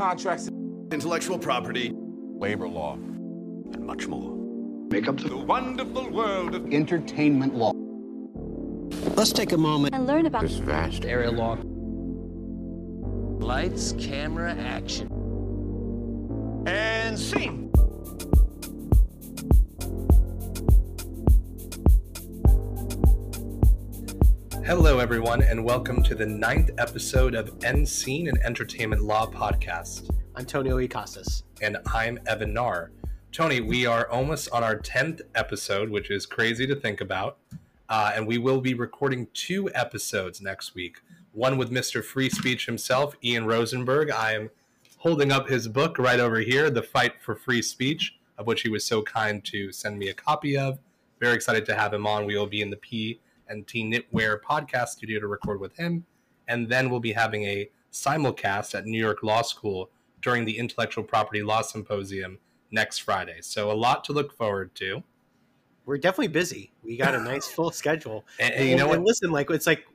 contracts, intellectual property, labor law, and much more. Make up the wonderful world of entertainment law. Let's take a moment and learn about this vast area law. Lights, camera, action. And scene. Hello, everyone, and welcome to the ninth episode of End Scene and Entertainment Law Podcast. I'm Antonio Icasas. And I'm Evan Narr. Tony, we are almost on our 10th episode, which is crazy to think about. Uh, and we will be recording two episodes next week one with Mr. Free Speech himself, Ian Rosenberg. I am holding up his book right over here, The Fight for Free Speech, of which he was so kind to send me a copy of. Very excited to have him on. We will be in the P and T Knitwear podcast studio to record with him. And then we'll be having a simulcast at New York Law School during the Intellectual Property Law Symposium next Friday. So a lot to look forward to. We're definitely busy. We got a nice full schedule. And, and you know and, what? listen, like it's like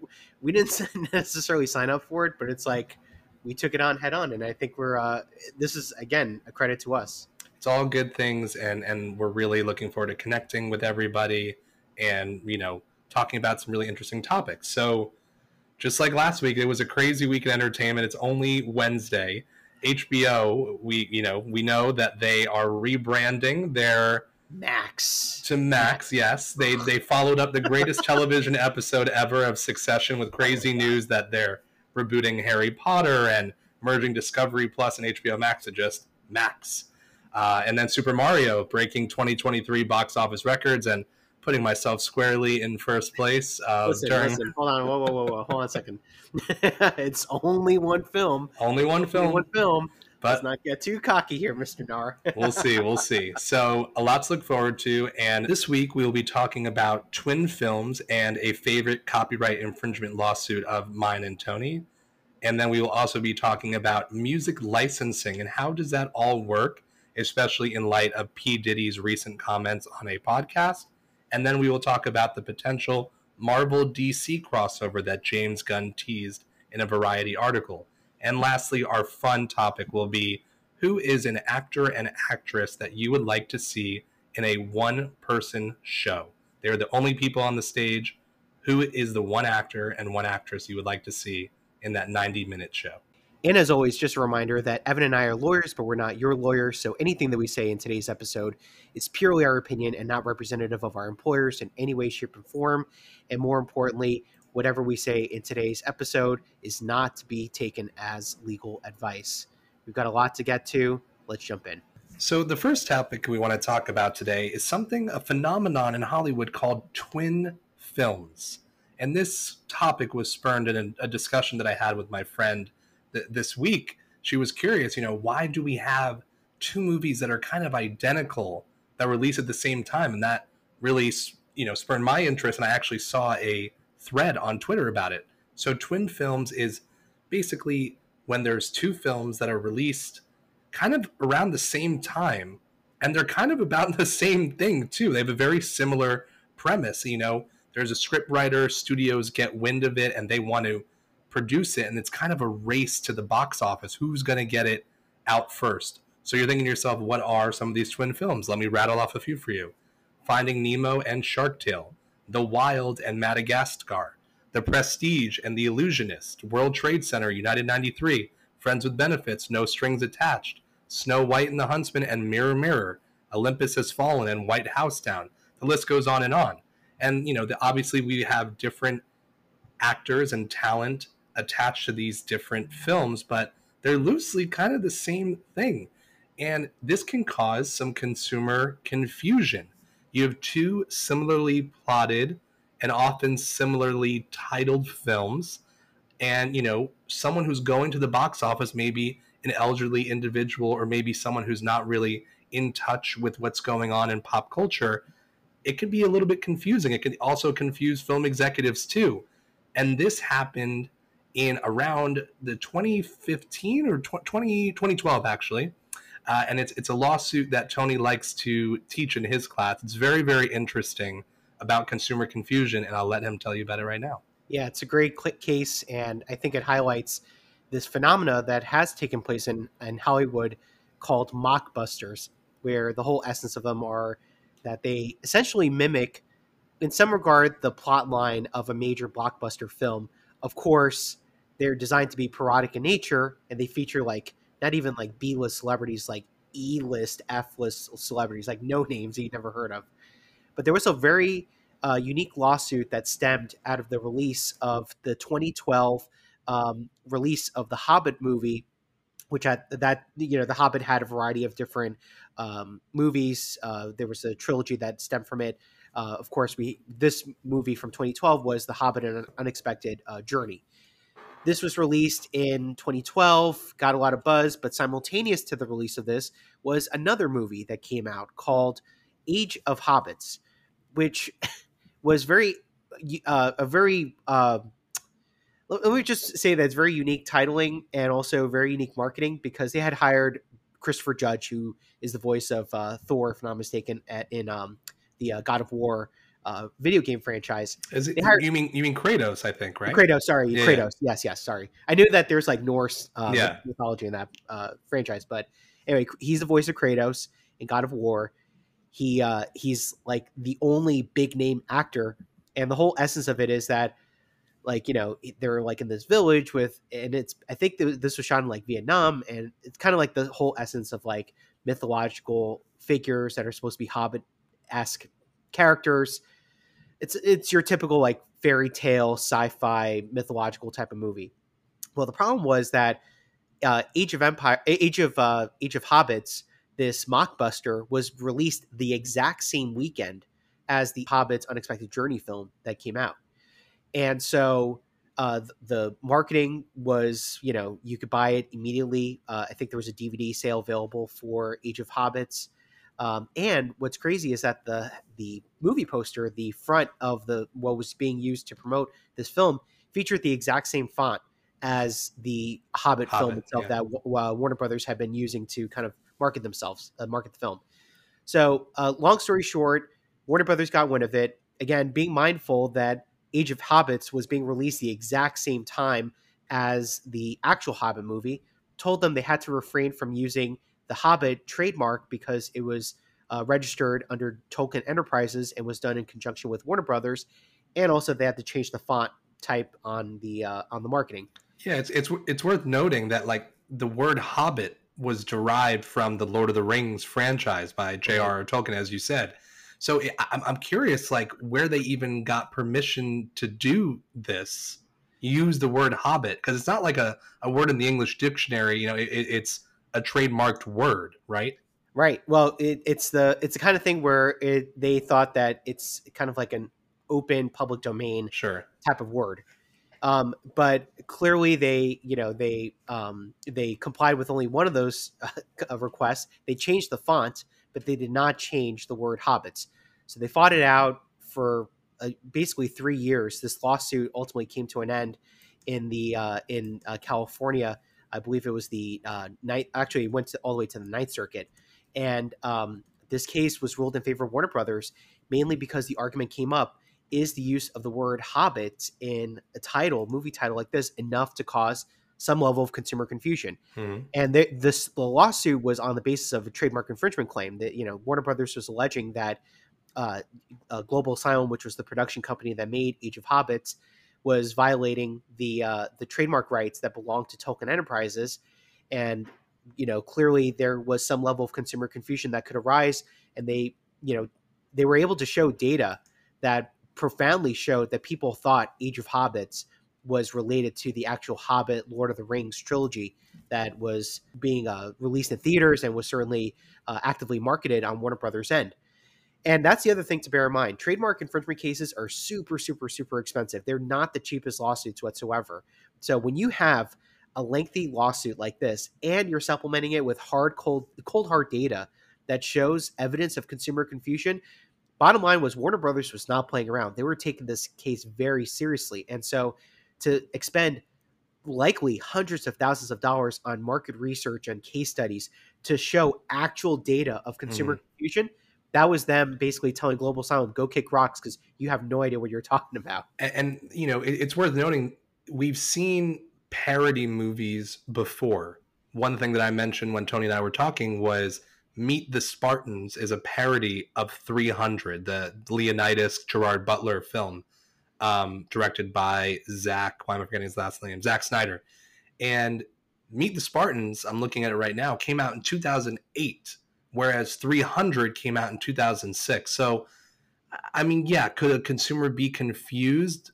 we didn't necessarily sign up for it, but it's like we took it on head on, and I think we're. uh This is again a credit to us. It's all good things, and and we're really looking forward to connecting with everybody, and you know talking about some really interesting topics. So, just like last week, it was a crazy week in entertainment. It's only Wednesday. HBO, we you know we know that they are rebranding their Max to Max. Yes, they they followed up the greatest television episode ever of Succession with crazy news that they're rebooting Harry Potter and merging Discovery Plus and HBO Max to just Max. Uh, and then Super Mario breaking 2023 box office records and putting myself squarely in first place. Uh, listen, during... listen, hold on, whoa, whoa, whoa, whoa, hold on a second. it's only one film. Only one film. Only one film. But Let's not get too cocky here, Mr. Narr. we'll see, we'll see. So a lot to look forward to. And this week we'll be talking about twin films and a favorite copyright infringement lawsuit of mine and Tony. And then we will also be talking about music licensing and how does that all work, especially in light of P. Diddy's recent comments on a podcast and then we will talk about the potential Marvel DC crossover that James Gunn teased in a Variety article. And lastly, our fun topic will be who is an actor and actress that you would like to see in a one person show? They're the only people on the stage. Who is the one actor and one actress you would like to see in that 90 minute show? And as always, just a reminder that Evan and I are lawyers, but we're not your lawyers. So anything that we say in today's episode is purely our opinion and not representative of our employers in any way, shape, or form. And more importantly, whatever we say in today's episode is not to be taken as legal advice. We've got a lot to get to. Let's jump in. So, the first topic we want to talk about today is something, a phenomenon in Hollywood called twin films. And this topic was spurned in a, discussion that I had with my friend th- this week, she was curious, you know, why do we have two movies that are kind of identical that release at the same time? And that really, you know, spurred my interest. And I actually saw a thread on Twitter about it. So, twin films is basically when there's two films that are released kind of around the same time and they're kind of about the same thing too they have a very similar premise you know there's a script writer studios get wind of it and they want to produce it and it's kind of a race to the box office. Who's going to get it out first? So you're thinking to yourself what are some of these twin films? Let me rattle off a few for you. Finding nemo and shark tale the wild and madagascar the prestige and the illusionist world trade center united 93 friends with benefits no strings attached snow white and the huntsman and mirror mirror olympus has fallen and white house down. The list goes on and on. And you know the, obviously we have different actors and talent attached to these different films, but they're loosely kind of the same thing. And this can cause some consumer confusion. You have two similarly plotted and often similarly titled films. And, you know, someone who's going to the box office, maybe an elderly individual, or maybe someone who's not really in touch with what's going on in pop culture, it could be a little bit confusing. It can also confuse film executives too. And this happened in around the 2015 or 20, 2012 actually. Uh, and it's it's a lawsuit that Tony likes to teach in his class. It's very very interesting about consumer confusion, and I'll let him tell you about it right now. Yeah, it's a great click case, and I think it highlights this phenomena that has taken place in, in Hollywood called mockbusters, where the whole essence of them are that they essentially mimic, in some regard, the plot line of a major blockbuster film. Of course, they're designed to be parodic in nature, and they feature like not even like B list celebrities, like E list, F list celebrities, like no names that you never heard of. But there was a very uh, unique lawsuit that stemmed out of the release of the 2012 um, release of the Hobbit movie, which had that you know the Hobbit had a variety of different um, movies. Uh, there was a trilogy that stemmed from it. Uh, of course, we this movie from 2012 was The Hobbit: An Unexpected uh, Journey. This was released in 2012, got a lot of buzz, but simultaneous to the release of this was another movie that came out called Age of Hobbits, which was very uh, a very uh, let me just say that it's very unique titling and also very unique marketing because they had hired Christopher Judge, who is the voice of uh, Thor, if I'm not mistaken, at, in um, the uh, God of War uh, video game franchise. Is it, hired, you mean you mean Kratos? I think right. Kratos, sorry, yeah, Kratos. Yes, yes, sorry. I knew that there's like Norse uh, yeah. mythology in that uh, franchise, but anyway, he's the voice of Kratos in God of War. He uh, he's like the only big name actor, and the whole essence of it is that like you know they're like in this village with and it's i think this was shot in like vietnam and it's kind of like the whole essence of like mythological figures that are supposed to be hobbit-esque characters it's it's your typical like fairy tale sci-fi mythological type of movie well the problem was that uh, age of empire age of uh, age of hobbits this mockbuster was released the exact same weekend as the hobbit's unexpected journey film that came out and so uh, the marketing was, you know, you could buy it immediately. Uh, I think there was a DVD sale available for Age of Hobbits. Um, and what's crazy is that the the movie poster, the front of the what was being used to promote this film, featured the exact same font as the Hobbit, Hobbit film itself yeah. that uh, Warner Brothers had been using to kind of market themselves, uh, market the film. So, uh, long story short, Warner Brothers got wind of it. Again, being mindful that Age of Hobbits was being released the exact same time as the actual Hobbit movie, told them they had to refrain from using the Hobbit trademark because it was uh, registered under Tolkien Enterprises and was done in conjunction with Warner Brothers, and also they had to change the font type on the uh, on the marketing. Yeah, it's it's it's worth noting that like the word Hobbit was derived from the Lord of the Rings franchise by J.R.R. Tolkien, as you said. So I'm, I'm curious, like where they even got permission to do this. Use the word Hobbit because it's not like a, a word in the English dictionary. You know, it, it's a trademarked word, right? Right. Well, it, it's the it's the kind of thing where it, they thought that it's kind of like an open public domain sure type of word. Um, but clearly, they you know they um, they complied with only one of those uh, requests. They changed the font, but they did not change the word hobbits. So they fought it out for uh, basically three years. This lawsuit ultimately came to an end in the uh, in uh, California. I believe it was the uh, night. Actually, it went to, all the way to the Ninth Circuit, and um, this case was ruled in favor of Warner Brothers mainly because the argument came up: is the use of the word "Hobbit" in a title, movie title like this, enough to cause some level of consumer confusion. Mm-hmm. And they, this the lawsuit was on the basis of a trademark infringement claim that you know Warner Brothers was alleging that uh, uh, Global Asylum, which was the production company that made Age of Hobbits, was violating the uh, the trademark rights that belonged to Tolkien Enterprises, and you know clearly there was some level of consumer confusion that could arise, and they you know they were able to show data that profoundly showed that people thought Age of Hobbits was related to the actual Hobbit, Lord of the Rings trilogy that was being uh, released in theaters and was certainly uh, actively marketed on Warner Brothers' end. And that's the other thing to bear in mind. Trademark infringement cases are super, super, super expensive. They're not the cheapest lawsuits whatsoever. So when you have a lengthy lawsuit like this and you're supplementing it with hard, cold, cold hard data that shows evidence of consumer confusion, bottom line was Warner Brothers was not playing around. They were taking this case very seriously. And so to expend likely hundreds of thousands of dollars on market research and case studies to show actual data of consumer mm. confusion that was them basically telling global asylum go kick rocks because you have no idea what you're talking about and, and you know it, it's worth noting we've seen parody movies before. One thing that I mentioned when Tony and I were talking was Meet the Spartans is a parody of 300, the Leonidas Gerard Butler film, um, directed by Zack. Why am I forgetting his last name? Zack Snyder. And Meet the Spartans, I'm looking at it right now, came out in 2008, whereas 300 came out in 2006. So, I mean, yeah, could a consumer be confused?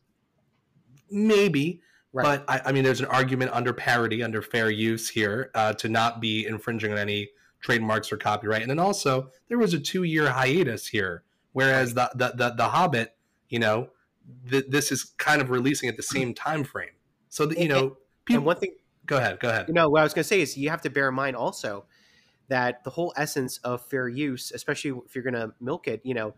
Maybe. Right. But I, I mean, there's an argument under parody, under fair use here, uh, to not be infringing on any trademarks or copyright. And then also, there was a two year hiatus here, whereas the, the, the, the Hobbit, you know, th- this is kind of releasing at the same time frame. So, that, you know, people, and one thing go ahead, go ahead. You know, what I was going to say is you have to bear in mind also that the whole essence of fair use, especially if you're going to milk it, you know,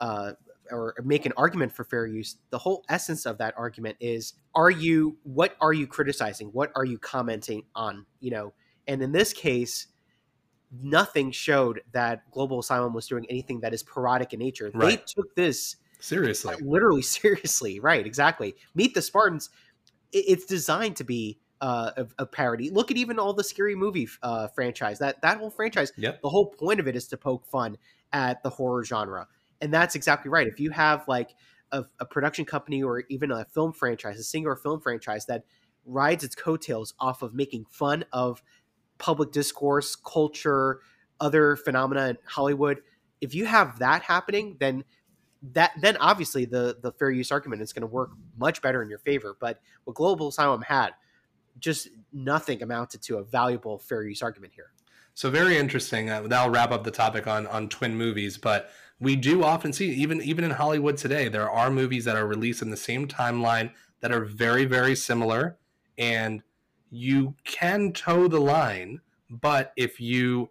uh, or make an argument for fair use, the whole essence of that argument is are you, what are you criticizing? What are you commenting on? You know, and in this case, nothing showed that Global Asylum was doing anything that is parodic in nature. They took this Seriously. literally seriously right exactly meet the spartans it's designed to be uh, a, a parody look at even all the scary movie uh, franchise that that whole franchise Yep. the whole point of it is to poke fun at the horror genre and that's exactly right if you have like a, a production company or even a film franchise a single film franchise that rides its coattails off of making fun of public discourse culture other phenomena in hollywood if you have that happening then that then obviously the the fair use argument is going to work much better in your favor. But what Global Asylum had, just nothing amounted to a valuable fair use argument here. So very interesting. Uh, that'll wrap up the topic on on twin movies, but we do often see even even in Hollywood today there are movies that are released in the same timeline that are very very similar and you can toe the line, but if you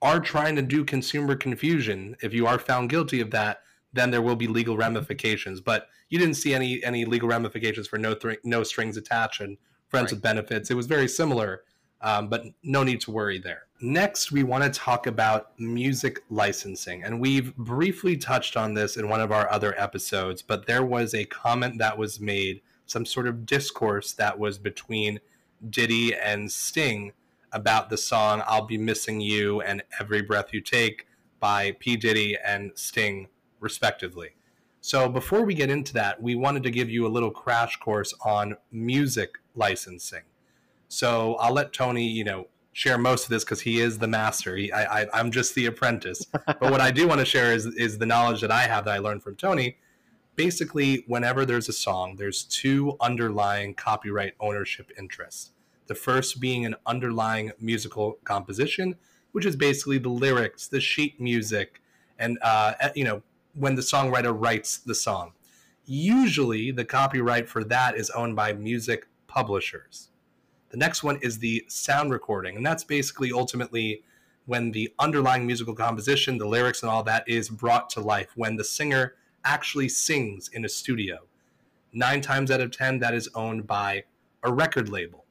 are trying to do consumer confusion, if you are found guilty of that, then there will be legal ramifications. But you didn't see any any legal ramifications for no thr no strings attached and friends Right. with benefits. It was very similar, um, but no need to worry there. Next, we want to talk about music licensing, and we've briefly touched on this in one of our other episodes. But there was a comment that was made, some sort of discourse that was between Diddy and Sting about the song "I'll Be Missing You" and "Every Breath You Take" by P Diddy and Sting respectively. So before we get into that, we wanted to give you a little crash course on music licensing. So I'll let Tony, you know, share most of this because he is the master. He, I, I, I'm just the apprentice. but what I do want to share is is the knowledge that I have that I learned from Tony. Basically, whenever there's a song, there's two underlying copyright ownership interests. The first being an underlying musical composition, which is basically the lyrics, the sheet music, and uh, you know when the songwriter writes the song. Usually, the copyright for that is owned by music publishers. The next one is the sound recording, and that's basically ultimately when the underlying musical composition, the lyrics, and all that is brought to life, when the singer actually sings in a studio. Nine times out of ten, that is owned by a record label.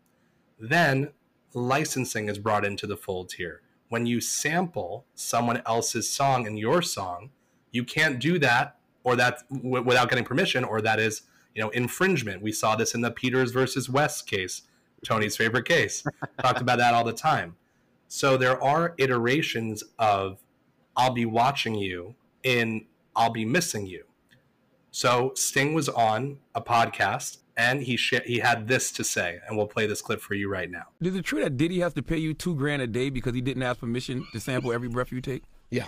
Then licensing is brought into the fold here. When you sample someone else's song in your song, you can't do that or that w- without getting permission, or that is, you know, infringement. We saw this in the Peters versus West case, Tony's favorite case. Talked about that all the time. So there are iterations of I'll be watching you in I'll be missing you. So Sting was on a podcast and he sh- he had this to say, and we'll play this clip for you right now. Is it true that Diddy has to pay you two grand a day because he didn't ask permission to sample every breath you take? Yeah.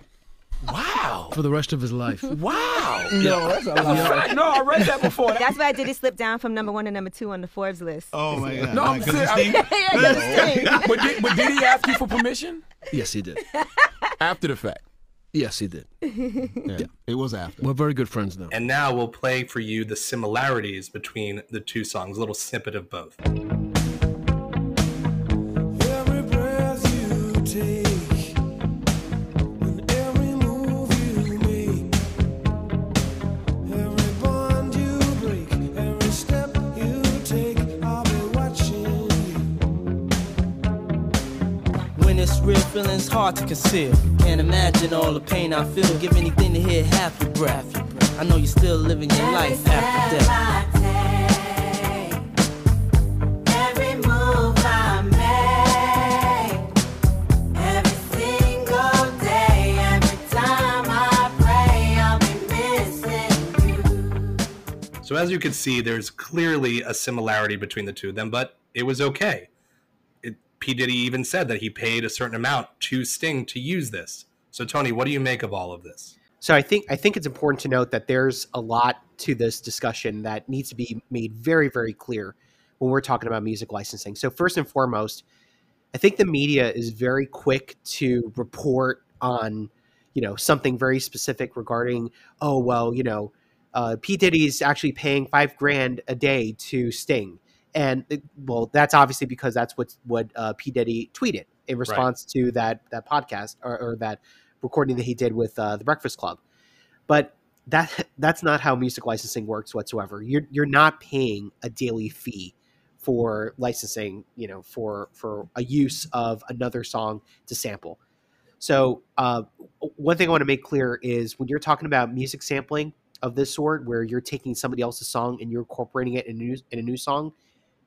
Wow. For the rest of his life. Wow. No, that's a fact. No, I read that before. That's why did Diddy slipped down from number one to number two on the Forbes list. Oh my god! No, I'm Like, 'cause serious. I- Yeah, yeah, but, did, but did he ask you for permission Yes, he did. after the fact? Yes, he did. yeah, it was after. We're very good friends now. And now we'll play for you the similarities between the two songs, a little snippet of both. feelings hard to conceal. Can't imagine all the pain I feel. Give anything to hear half your breath. I know you're still living your life after death. So as you can see, there's clearly a similarity between the two of them, but it was okay. P Diddy even said that he paid a certain amount to Sting to use this. So Tony, what do you make of all of this? So I think I think it's important to note that there's a lot to this discussion that needs to be made very very clear when we're talking about music licensing. So first and foremost, I think the media is very quick to report on you know something very specific regarding oh well you know uh, P Diddy's actually paying five grand a day to Sting, and it, well that's obviously because that's what what uh, P Diddy tweeted in response right. to that that podcast or, or, that recording that he did with uh, the Breakfast Club, but that that's not how music licensing works whatsoever. You're you're not paying a daily fee for licensing, you know, for for a use of another song to sample. So uh, one thing I want to make clear is when you're talking about music sampling of this sort, where you're taking somebody else's song and you're incorporating it in a new in a new song,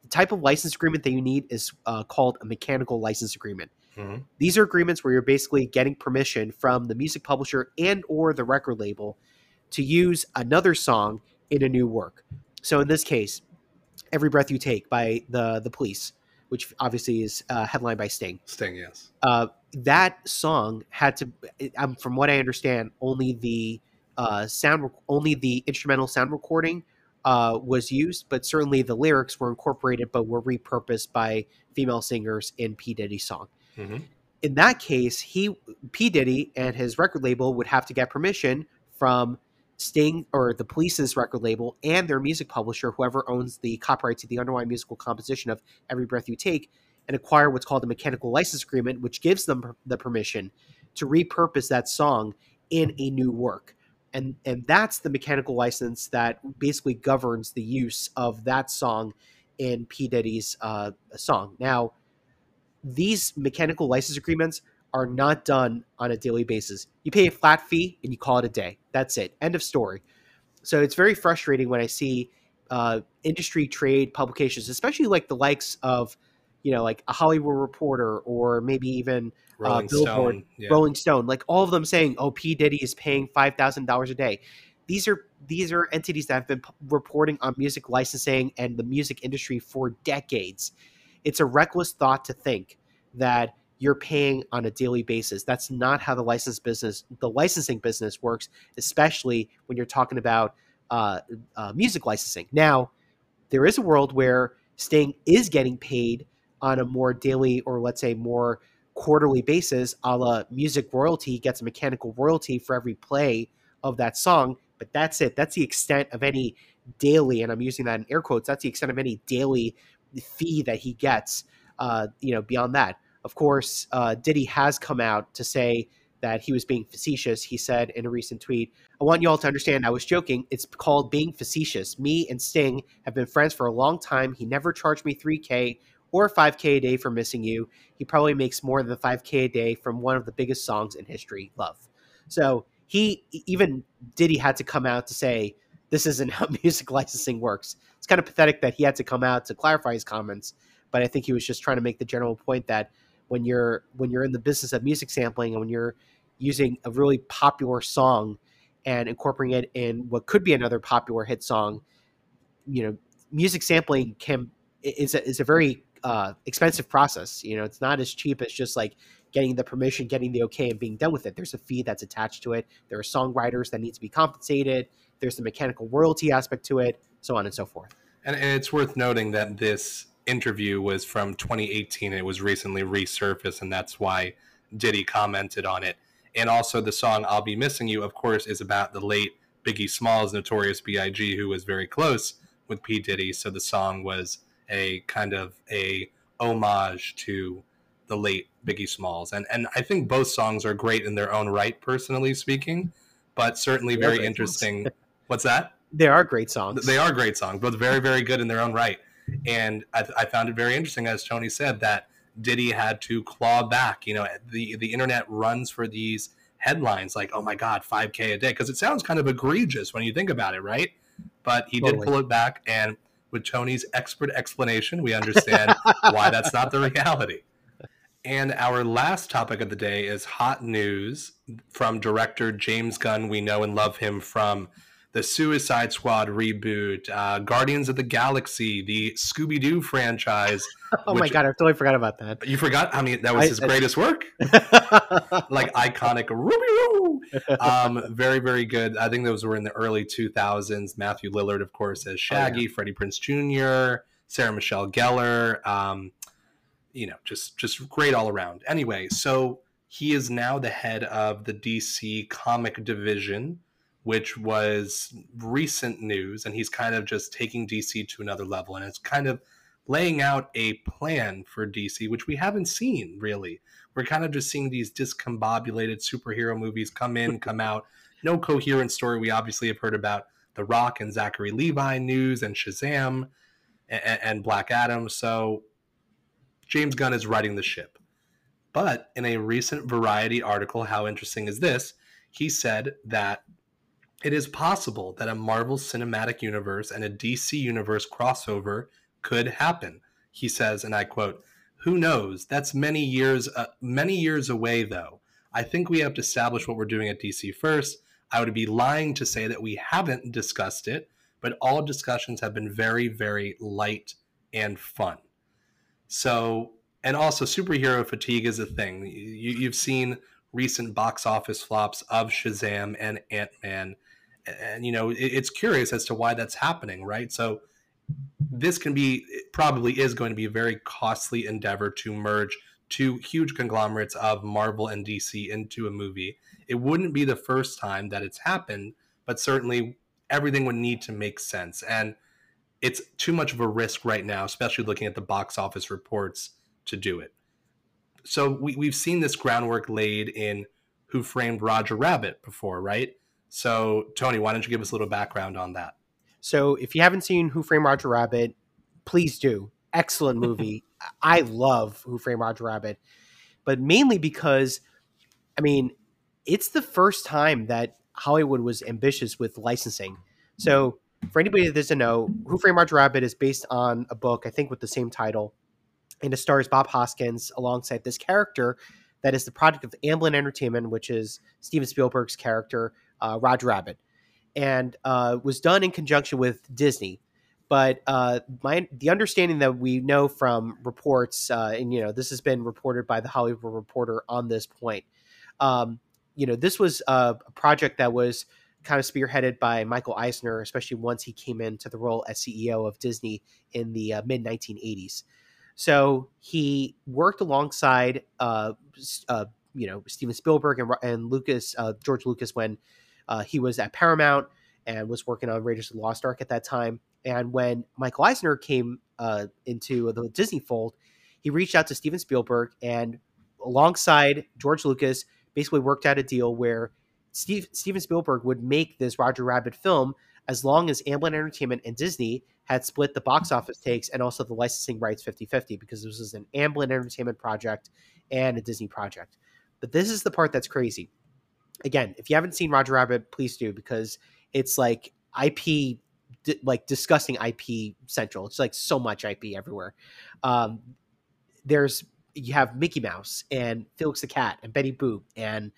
the type of license agreement that you need is uh, called a mechanical license agreement. Mm-hmm. These are agreements where you're basically getting permission from the music publisher and or the record label to use another song in a new work. So in this case, "Every Breath You Take" by the the Police, which obviously is uh, headlined by Sting. Sting, yes. Uh, that song had to, um, from what I understand, only the uh, sound, only the instrumental sound recording uh, was used, but certainly the lyrics were incorporated, but were repurposed by female singers in P Diddy's song. Mm-hmm. In that case, he P Diddy and his record label would have to get permission from Sting or the Police's record label and their music publisher, whoever owns the copyright to the underlying musical composition of Every Breath You Take, and acquire what's called a mechanical license agreement, which gives them the permission to repurpose that song in a new work. And, and that's the mechanical license that basically governs the use of that song in P. Diddy's uh, song. Now, these mechanical license agreements are not done on a daily basis. You pay a flat fee and you call it a day. That's it. End of story. So it's very frustrating when I see uh, industry trade publications, especially like the likes of, you know, like a Hollywood Reporter or maybe even uh, Rolling uh, Billboard, Stone, yeah. Rolling Stone, like all of them saying, "Oh, P Diddy is paying five thousand dollars a day." These are these are entities that have been p- reporting on music licensing and the music industry for decades. It's a reckless thought to think that you're paying on a daily basis. That's not how the license business, the licensing business works, especially when you're talking about uh, uh, music licensing. Now, there is a world where Sting is getting paid on a more daily or let's say more quarterly basis, a la music royalty gets a mechanical royalty for every play of that song. But that's it. That's the extent of any daily, and I'm using that in air quotes. That's the extent of any daily fee that he gets. Uh, you know, beyond that, of course, uh, Diddy has come out to say that he was being facetious. He said in a recent tweet, I want you all to understand I was joking. It's called being facetious. Me and Sting have been friends for a long time. He never charged me 3K or 5K a day for missing you. He probably makes more than 5K a day from one of the biggest songs in history, Love. So he, even Diddy had to come out to say, this isn't how music licensing works. It's kind of pathetic that he had to come out to clarify his comments, but I think he was just trying to make the general point that when you're when you're in the business of music sampling and when you're using a really popular song and incorporating it in what could be another popular hit song you know music sampling can is a, is a very uh, expensive process you know it's not as cheap as just like getting the permission getting the okay and being done with it. There's a fee that's attached to it. There are songwriters that need to be compensated. There's the mechanical royalty aspect to it so on and so forth. And, it's worth noting that this interview was from 2018 and it was recently resurfaced and that's why Diddy commented on it. And also the song I'll Be Missing You of course is about the late Biggie Smalls Notorious BIG who was very close with P. Diddy. So the song was a kind of a homage to the late Biggie Smalls. And and I think both songs are great in their own right personally speaking, but certainly very interesting. What's that? They are great songs. They are great songs, both very very good in their own right. And I, I found it very interesting, as Tony said, that Diddy had to claw back. You know, the the internet runs for these headlines like, "Oh my God, 5K a day," because it sounds kind of egregious when you think about it, right? But he totally. did pull it back, and with Tony's expert explanation, we understand why that's not the reality. And our last topic of the day is hot news from director James Gunn. We know and love him from the Suicide Squad reboot, uh, Guardians of the Galaxy, the Scooby Doo franchise. oh my god, I totally forgot about that. You forgot? I mean, that was I- his I- greatest work. like iconic Ruby Roo. Um, very, very good. I think those were in the early 2000s. Matthew Lillard, of course, as Shaggy, Freddie Prinze Jr., Sarah Michelle Gellar. Um, you know, just just great all around. Anyway, so he is now the head of the DC comic division, which was recent news, and he's kind of just taking DC to another level, and it's kind of laying out a plan for DC, which we haven't seen really. We're kind of just seeing these discombobulated superhero movies come in, come out. No coherent story. We obviously have heard about The Rock and Zachary Levi news and Shazam and, and Black Adam. So James Gunn is riding the ship. But in a recent Variety article, how interesting is this? He said that it is possible that a Marvel Cinematic Universe and a DC Universe crossover could happen. He says, and I quote, "Who knows? That's many years uh, many years away though. I think we have to establish what we're doing at DC first. I would be lying to say that we haven't discussed it, but all discussions have been very very light and fun. So, and also superhero fatigue is a thing. You, you've seen recent box office flops of Shazam and Ant Man, and you know it, it's curious as to why that's happening, right? So, this can be probably is going to be a very costly endeavor to merge two huge conglomerates of Marvel and DC into a movie. It wouldn't be the first time that it's happened, but certainly everything would need to make sense. And it's too much of a risk right now, especially looking at the box office reports to do it. So we, we've seen this groundwork laid in Who Framed Roger Rabbit before, right? So, Tony, why don't you give us a little background on that? So if you haven't seen Who Framed Roger Rabbit, please do. Excellent movie. I love Who Framed Roger Rabbit, but mainly because, I mean, it's the first time that Hollywood was ambitious with licensing. So for anybody that doesn't know, Who Framed Roger Rabbit is based on a book, I think, with the same title, and it stars Bob Hoskins alongside this character that is the product of Amblin Entertainment, which is Steven Spielberg's character, uh, Roger Rabbit and uh, was done in conjunction with Disney. But uh, my the understanding that we know from reports, uh, and you know, this has been reported by the Hollywood Reporter on this point. Um, you know, this was a project that was kind of spearheaded by Michael Eisner, especially once he came into the role as CEO of Disney in the uh, mid 1980s. So he worked alongside, uh, uh, you know, Steven Spielberg and, and Lucas, uh, George Lucas, when uh, he was at Paramount and was working on Raiders of the Lost Ark at that time. And when Michael Eisner came uh, into the Disney fold, he reached out to Steven Spielberg and, alongside George Lucas, basically worked out a deal where Steve, Steven Spielberg would make this Roger Rabbit film as long as Amblin Entertainment and Disney had split the box office takes and also the licensing rights 50 50 because this was an Amblin Entertainment project and a Disney project. But this is the part that's crazy again, if you haven't seen Roger Rabbit, please do because it's like IP, like disgusting IP central. It's like so much IP everywhere. Um, there's you have Mickey Mouse and Felix the Cat and Betty Boop and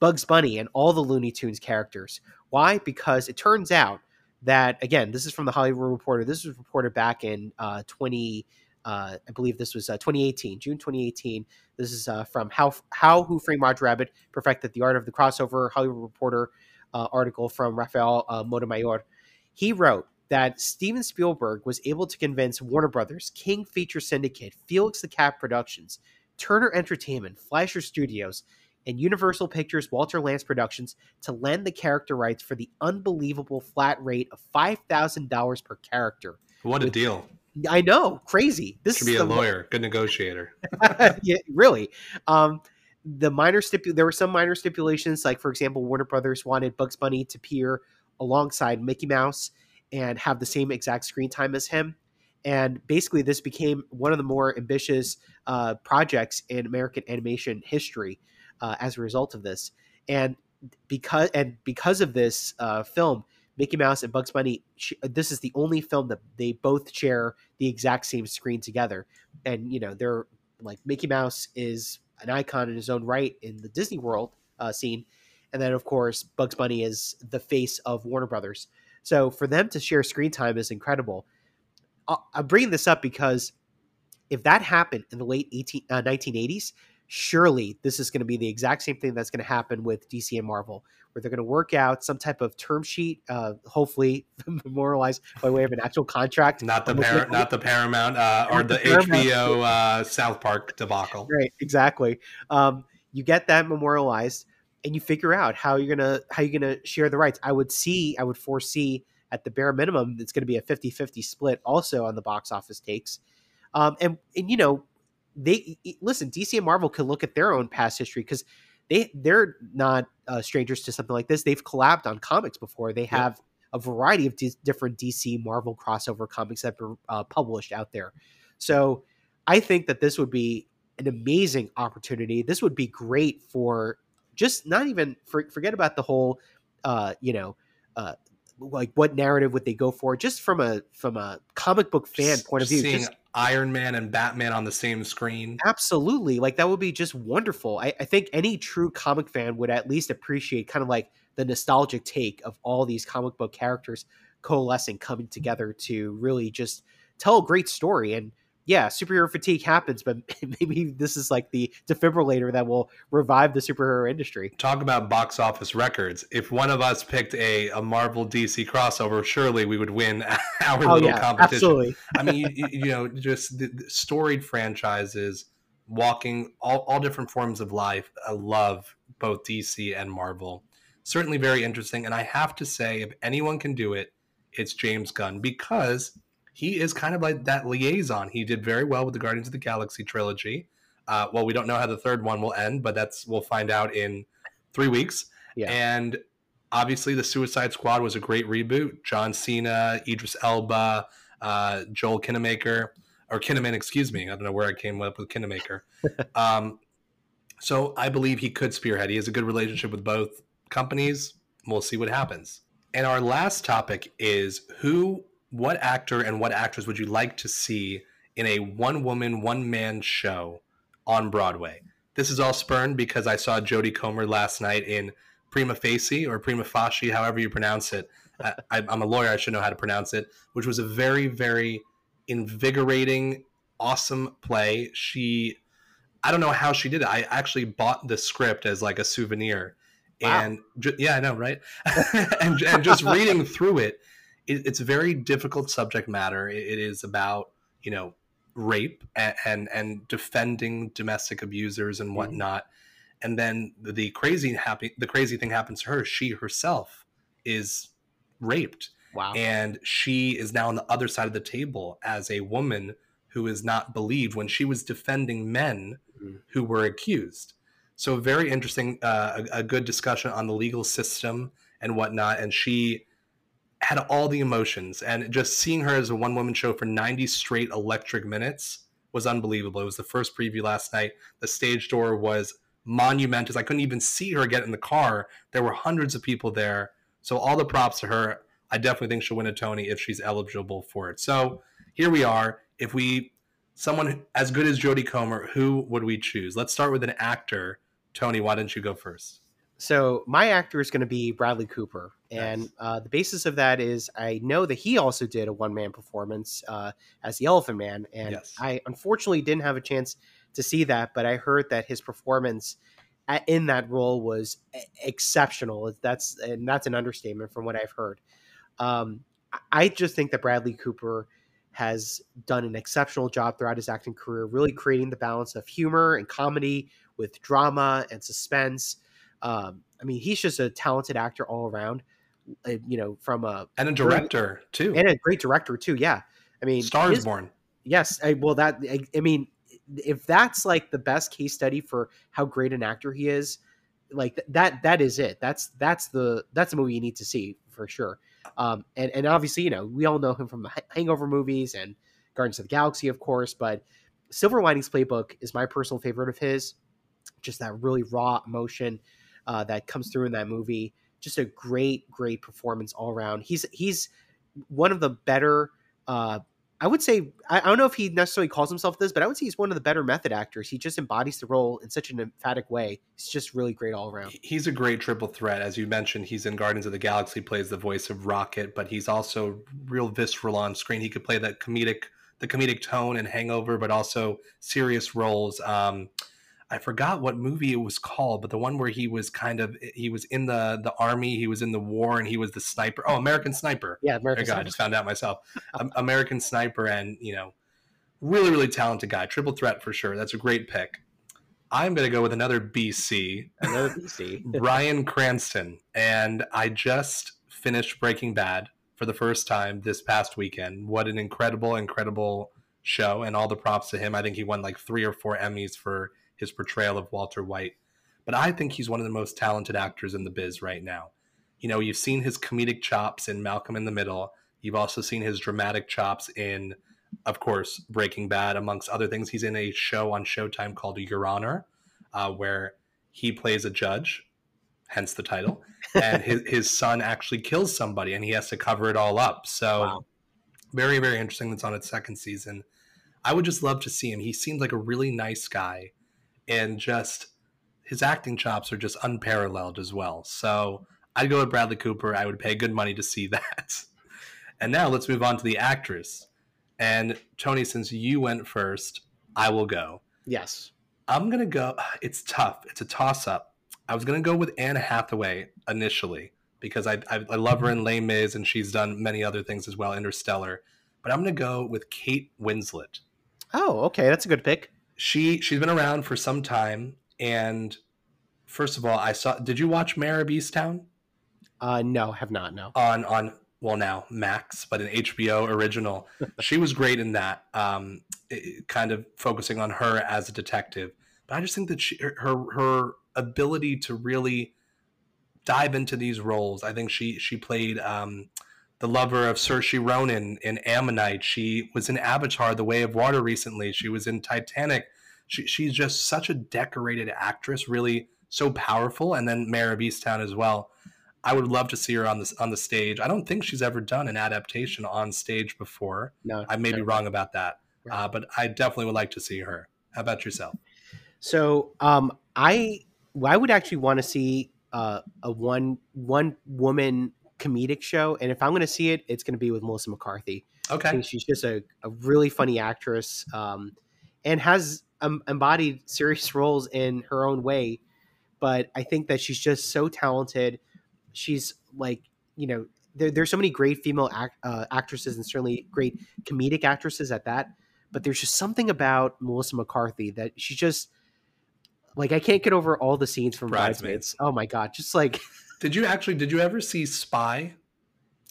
Bugs Bunny and all the Looney Tunes characters. Why? Because it turns out that again, this is from the Hollywood Reporter. This was reported back in uh, 20. Uh, I believe this was uh, 2018, June 2018. This is uh, from How How Who Framed Roger Rabbit Perfected the Art of the Crossover Hollywood Reporter uh, article from Rafael uh, Montemayor. He wrote that Steven Spielberg was able to convince Warner Brothers, King Feature Syndicate, Felix the Cat Productions, Turner Entertainment, Fleischer Studios, and Universal Pictures Walter Lantz Productions to lend the character rights for the unbelievable flat rate of $5,000 per character. What a deal. I know, crazy. This Should is be a lawyer, good negotiator. yeah, really. Um, the minor stipu- there were some minor stipulations, like for example, Warner Brothers wanted Bugs Bunny to appear alongside Mickey Mouse and have the same exact screen time as him. And basically, this became one of the more ambitious uh, projects in American animation history uh, as a result of this. And because and because of this uh, film, Mickey Mouse and Bugs Bunny, this is the only film that they both share the exact same screen together. And you know, they're like Mickey Mouse is an icon in his own right in the Disney World uh, scene, and then of course Bugs Bunny is the face of Warner Brothers. So for them to share screen time is incredible. I'm bringing this up because if that happened in the late 18, uh, 1980s, surely this is going to be the exact same thing that's going to happen with DC and Marvel, where they're going to work out some type of term sheet, uh, hopefully memorialized by way of an actual contract. Not the Almost Par- like- not the Paramount uh, or the, the HBO uh, South Park debacle. right exactly um, you get that memorialized and you figure out how you're gonna how you're gonna share the rights i would see i would foresee at the bare minimum it's going to be a 50-50 split also on the box office takes um, and and you know they listen dc and marvel can look at their own past history because they they're not uh, strangers to something like this they've collabed on comics before they have a variety of d- different dc marvel crossover comics that were uh, published out there so i think that this would be an amazing opportunity. This would be great for just not even for, forget about the whole, uh, you know, uh, like what narrative would they go for? Just from a from a comic book fan point of view, just Iron Man and Batman on the same screen. absolutely like that would be just wonderful. I, I think any true comic fan would at least appreciate kind of like the nostalgic take of all these comic book characters coalescing, coming together to really just tell a great story and yeah, superhero fatigue happens, but maybe this is like the defibrillator that will revive the superhero industry. Talk about box office records. If one of us picked a, a Marvel DC crossover, surely we would win our Oh, little yeah, competition. absolutely. I mean, you, you- know, just the, the storied franchises walking all, all different forms of life. I love both DC and Marvel. Certainly very interesting. And I have to say, if anyone can do it, it's James Gunn because he is kind of like that liaison. He did very well with the Guardians of the Galaxy trilogy. Uh, well, we don't know how the third one will end, but that's we'll find out in three weeks. Yeah. And obviously, the Suicide Squad was a great reboot. John Cena, Idris Elba, uh, Joel Kinnamaker, or Kinnaman, excuse me. I don't know where I came up with Kinnamaker. um, so I believe he could spearhead. He has a good relationship with both companies. We'll see what happens. And our last topic is who, what actor, and what actress would you like to see in a one woman, one man show on Broadway? This is all spurned because I saw Jodie Comer last night in Prima Facie or Prima Facie, however you pronounce it. I, I- I'm a lawyer, I should know how to pronounce it, which was a very, very invigorating, awesome play. She, I don't know how she did it. I actually bought the script as like a souvenir. Wow. And ju- yeah, I know, right? and, and just reading through it, it, it's a very difficult subject matter. It, it is about, you know, rape and, and, and defending domestic abusers and whatnot. And then the, the crazy happy, the crazy thing happens to her. She herself is raped Wow. and she is now on the other side of the table as a woman who is not believed when she was defending men Mhm. who were accused. So very interesting, uh, a, a good discussion on the legal system and whatnot. And she had all the emotions, and just seeing her as a one woman show for 90 straight electric minutes was unbelievable. It was the first preview last night. The stage door was monumentous. I couldn't even see her get in the car. There were hundreds of people there. So all the props to her. I definitely think she'll win a Tony if she's eligible for it. So here we are. If we someone as good as Jodie Comer, who would we choose? Let's start with an actor. Tony, why don't you go first? So my actor is going to be Bradley Cooper, and Nice. uh, the basis of that is I know that he also did a one man performance uh, as the Elephant Man, and Yes. I unfortunately didn't have a chance to see that, but I heard that his performance in that role was exceptional. That's and that's an understatement from what I've heard. Um, I- I just think that Bradley Cooper has done an exceptional job throughout his acting career, really creating the balance of humor and comedy with drama and suspense. Um, I mean, he's just a talented actor all around. Uh, You know, from a And a director too. and a great director too. Yeah, I mean, Stars Born. Yes, I, well, that I, I mean, if that's like the best case study for how great an actor he is, like that, that is it. That's that's the that's the movie you need to see for sure. Um, and and obviously, you know, we all know him from the Hangover movies and Guardians of the Galaxy, of course. But Silver Linings Playbook is my personal favorite of his. Just that really raw emotion uh, that comes through in that movie. Just a great, great performance all around. He's he's one of the better uh, I would say I, don't know if he necessarily calls himself this, but I would say he's one of the better method actors. He just embodies the role in such an emphatic way. He's just really great all around. He's a great triple threat. As you mentioned, he's in Guardians of the Galaxy, plays the voice of Rocket, but he's also real visceral on screen. He could play that comedic, the comedic tone and Hangover, but also serious roles. Um, I forgot what movie it was called, but the one where he was kind of he was in the the army, he was in the war, and he was the sniper. Oh, American Sniper. Yeah, American God, I just found out myself. American Sniper, and you know, really really talented guy, triple threat for sure. That's a great pick. I'm gonna go with another BC, Another BC. Bryan Cranston, and I just finished Breaking Bad for the first time this past weekend. What an incredible, incredible show, and all the props to him. I think he won like three or four Emmys for his portrayal of Walter White. But I think he's one of the most talented actors in the biz right now. You know, you've seen his comedic chops in Malcolm in the Middle. You've also seen his dramatic chops in, of course, Breaking Bad, amongst other things. He's in a show on Showtime called Your Honor, uh, where he plays a judge, hence the title, and his, his son actually kills somebody and he has to cover it all up. So, Wow. very, very interesting. That's on its second season. I would just love to see him. He seemed like a really nice guy and just his acting chops are just unparalleled as well. So I'd go with Bradley Cooper. I would pay good money to see that. And now let's move on to the actress. And Tony, since you went first, I will go. Yes. I'm gonna go. It's tough. It's a toss up. I was gonna go with Anne Hathaway initially because I, I I love her in Les Mis and she's done many other things as well, Interstellar. But I'm gonna go with Kate Winslet Oh, okay, that's a good pick. She she's been around for some time and first of all i saw did you watch Mare of Easttown Uh, no, have not. No. on on well now max but an hbo original she was great in that um it- kind of focusing on her as a detective but i just think that she her her ability to really dive into these roles i think she she played um the lover of Saoirse Ronan in Ammonite. She was in Avatar: The Way of Water recently. She was in Titanic. She, she's just such a decorated actress, really so powerful. And then Mare of Easttown as well. I would love to see her on this on the stage. I don't think she's ever done an adaptation on stage before. No. I may be wrong about that, Right. uh, but I definitely would like to see her. How about yourself? So, um, I I would actually want to see uh, a one one woman comedic show, and if I'm going to see it, it's going to be with Melissa McCarthy. I Okay, think she's just a, a really funny actress, um, and has um, embodied serious roles in her own way. But I think that she's just so talented. She's like, you know, there, there's so many great female act, uh, actresses and certainly great comedic actresses at that. But there's just something about Melissa McCarthy that she's just like I can't get over all the scenes from Bridesmaids. Bridesmaids. Oh my god, just like did you actually did you ever see Spy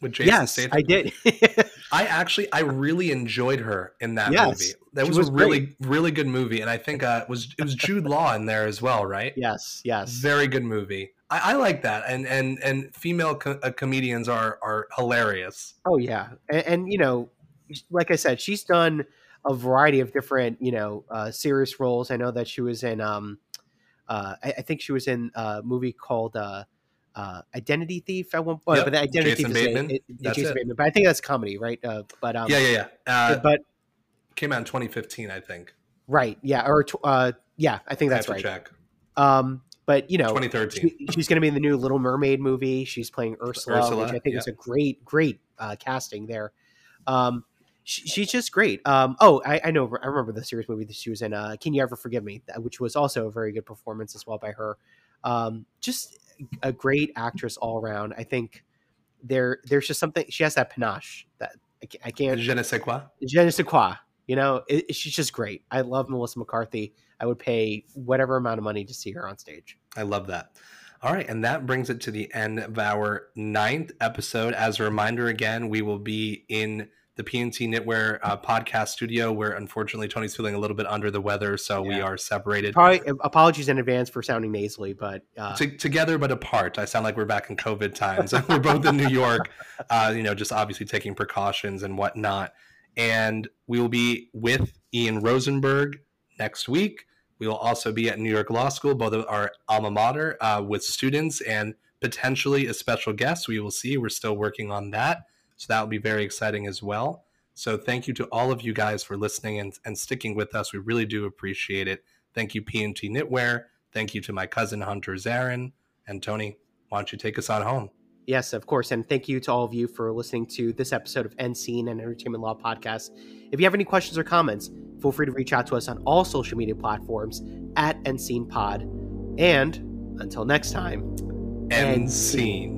with Jason yes, Statham? I did. I actually I really enjoyed her in that Yes, movie. That was, was a really really good movie, and I think uh, it was it was Jude Law in there as well, right? yes, yes. Very good movie. I, I like that, and and and female co- uh, comedians are are hilarious. Oh yeah, and, and you know, like I said, she's done a variety of different you know uh, serious roles. I know that she was in. Um, uh, I, I think she was in a movie called uh, Identity Thief at one point. Yep, But the Identity Jason Thief is Bateman. it- That's Jason it. Bateman. But I think that's comedy, right? Uh, but um, yeah, yeah, yeah. Uh, But came out in 2015, I think. right, yeah, or uh, yeah, I think that's right. check. Um, but you know, 2013. she- she's going to be in the new Little Mermaid movie. She's playing Ursula, Ursula, which I think yeah. is a great, great uh, casting there. Um, she, she's just great. Um, oh, I, I know. I remember the series movie that she was in. Uh, Can you ever forgive me? Which was also a very good performance as well by her. Um, just a great actress all around. I think there, there's just something. She has that panache that I can't. Je ne sais quoi. je ne sais quoi. You know, it, it- she's just great. I love Melissa McCarthy. I would pay whatever amount of money to see her on stage. I love that. All right, and that brings it to the end of our ninth episode. As a reminder, again, we will be in the P&T Knitwear uh, podcast studio, where unfortunately Tony's feeling a little bit under the weather, so we are separated Probably apologies in advance for sounding nasally, but uh, to, together but apart. I sound like we're back in COVID times. we're both in New York, uh, you know, just obviously taking precautions and whatnot. And we will be with Ian Rosenberg next week. We will also be at New York Law School, both of our alma mater, uh, with students and potentially a special guest. We will see. We're still working on that. So that will be very exciting as well. So thank you to all of you guys for listening and, and sticking with us. We really do appreciate it. Thank you, P&T Knitwear. Thank you to my cousin Hunter Zarin. And Tony, why don't you take us on home? Yes, of course. And thank you to all of you for listening to this episode of End Scene and Entertainment Law Podcast. If you have any questions or comments, feel free to reach out to us on all social media platforms at End Scene Pod. And until next time, End scene.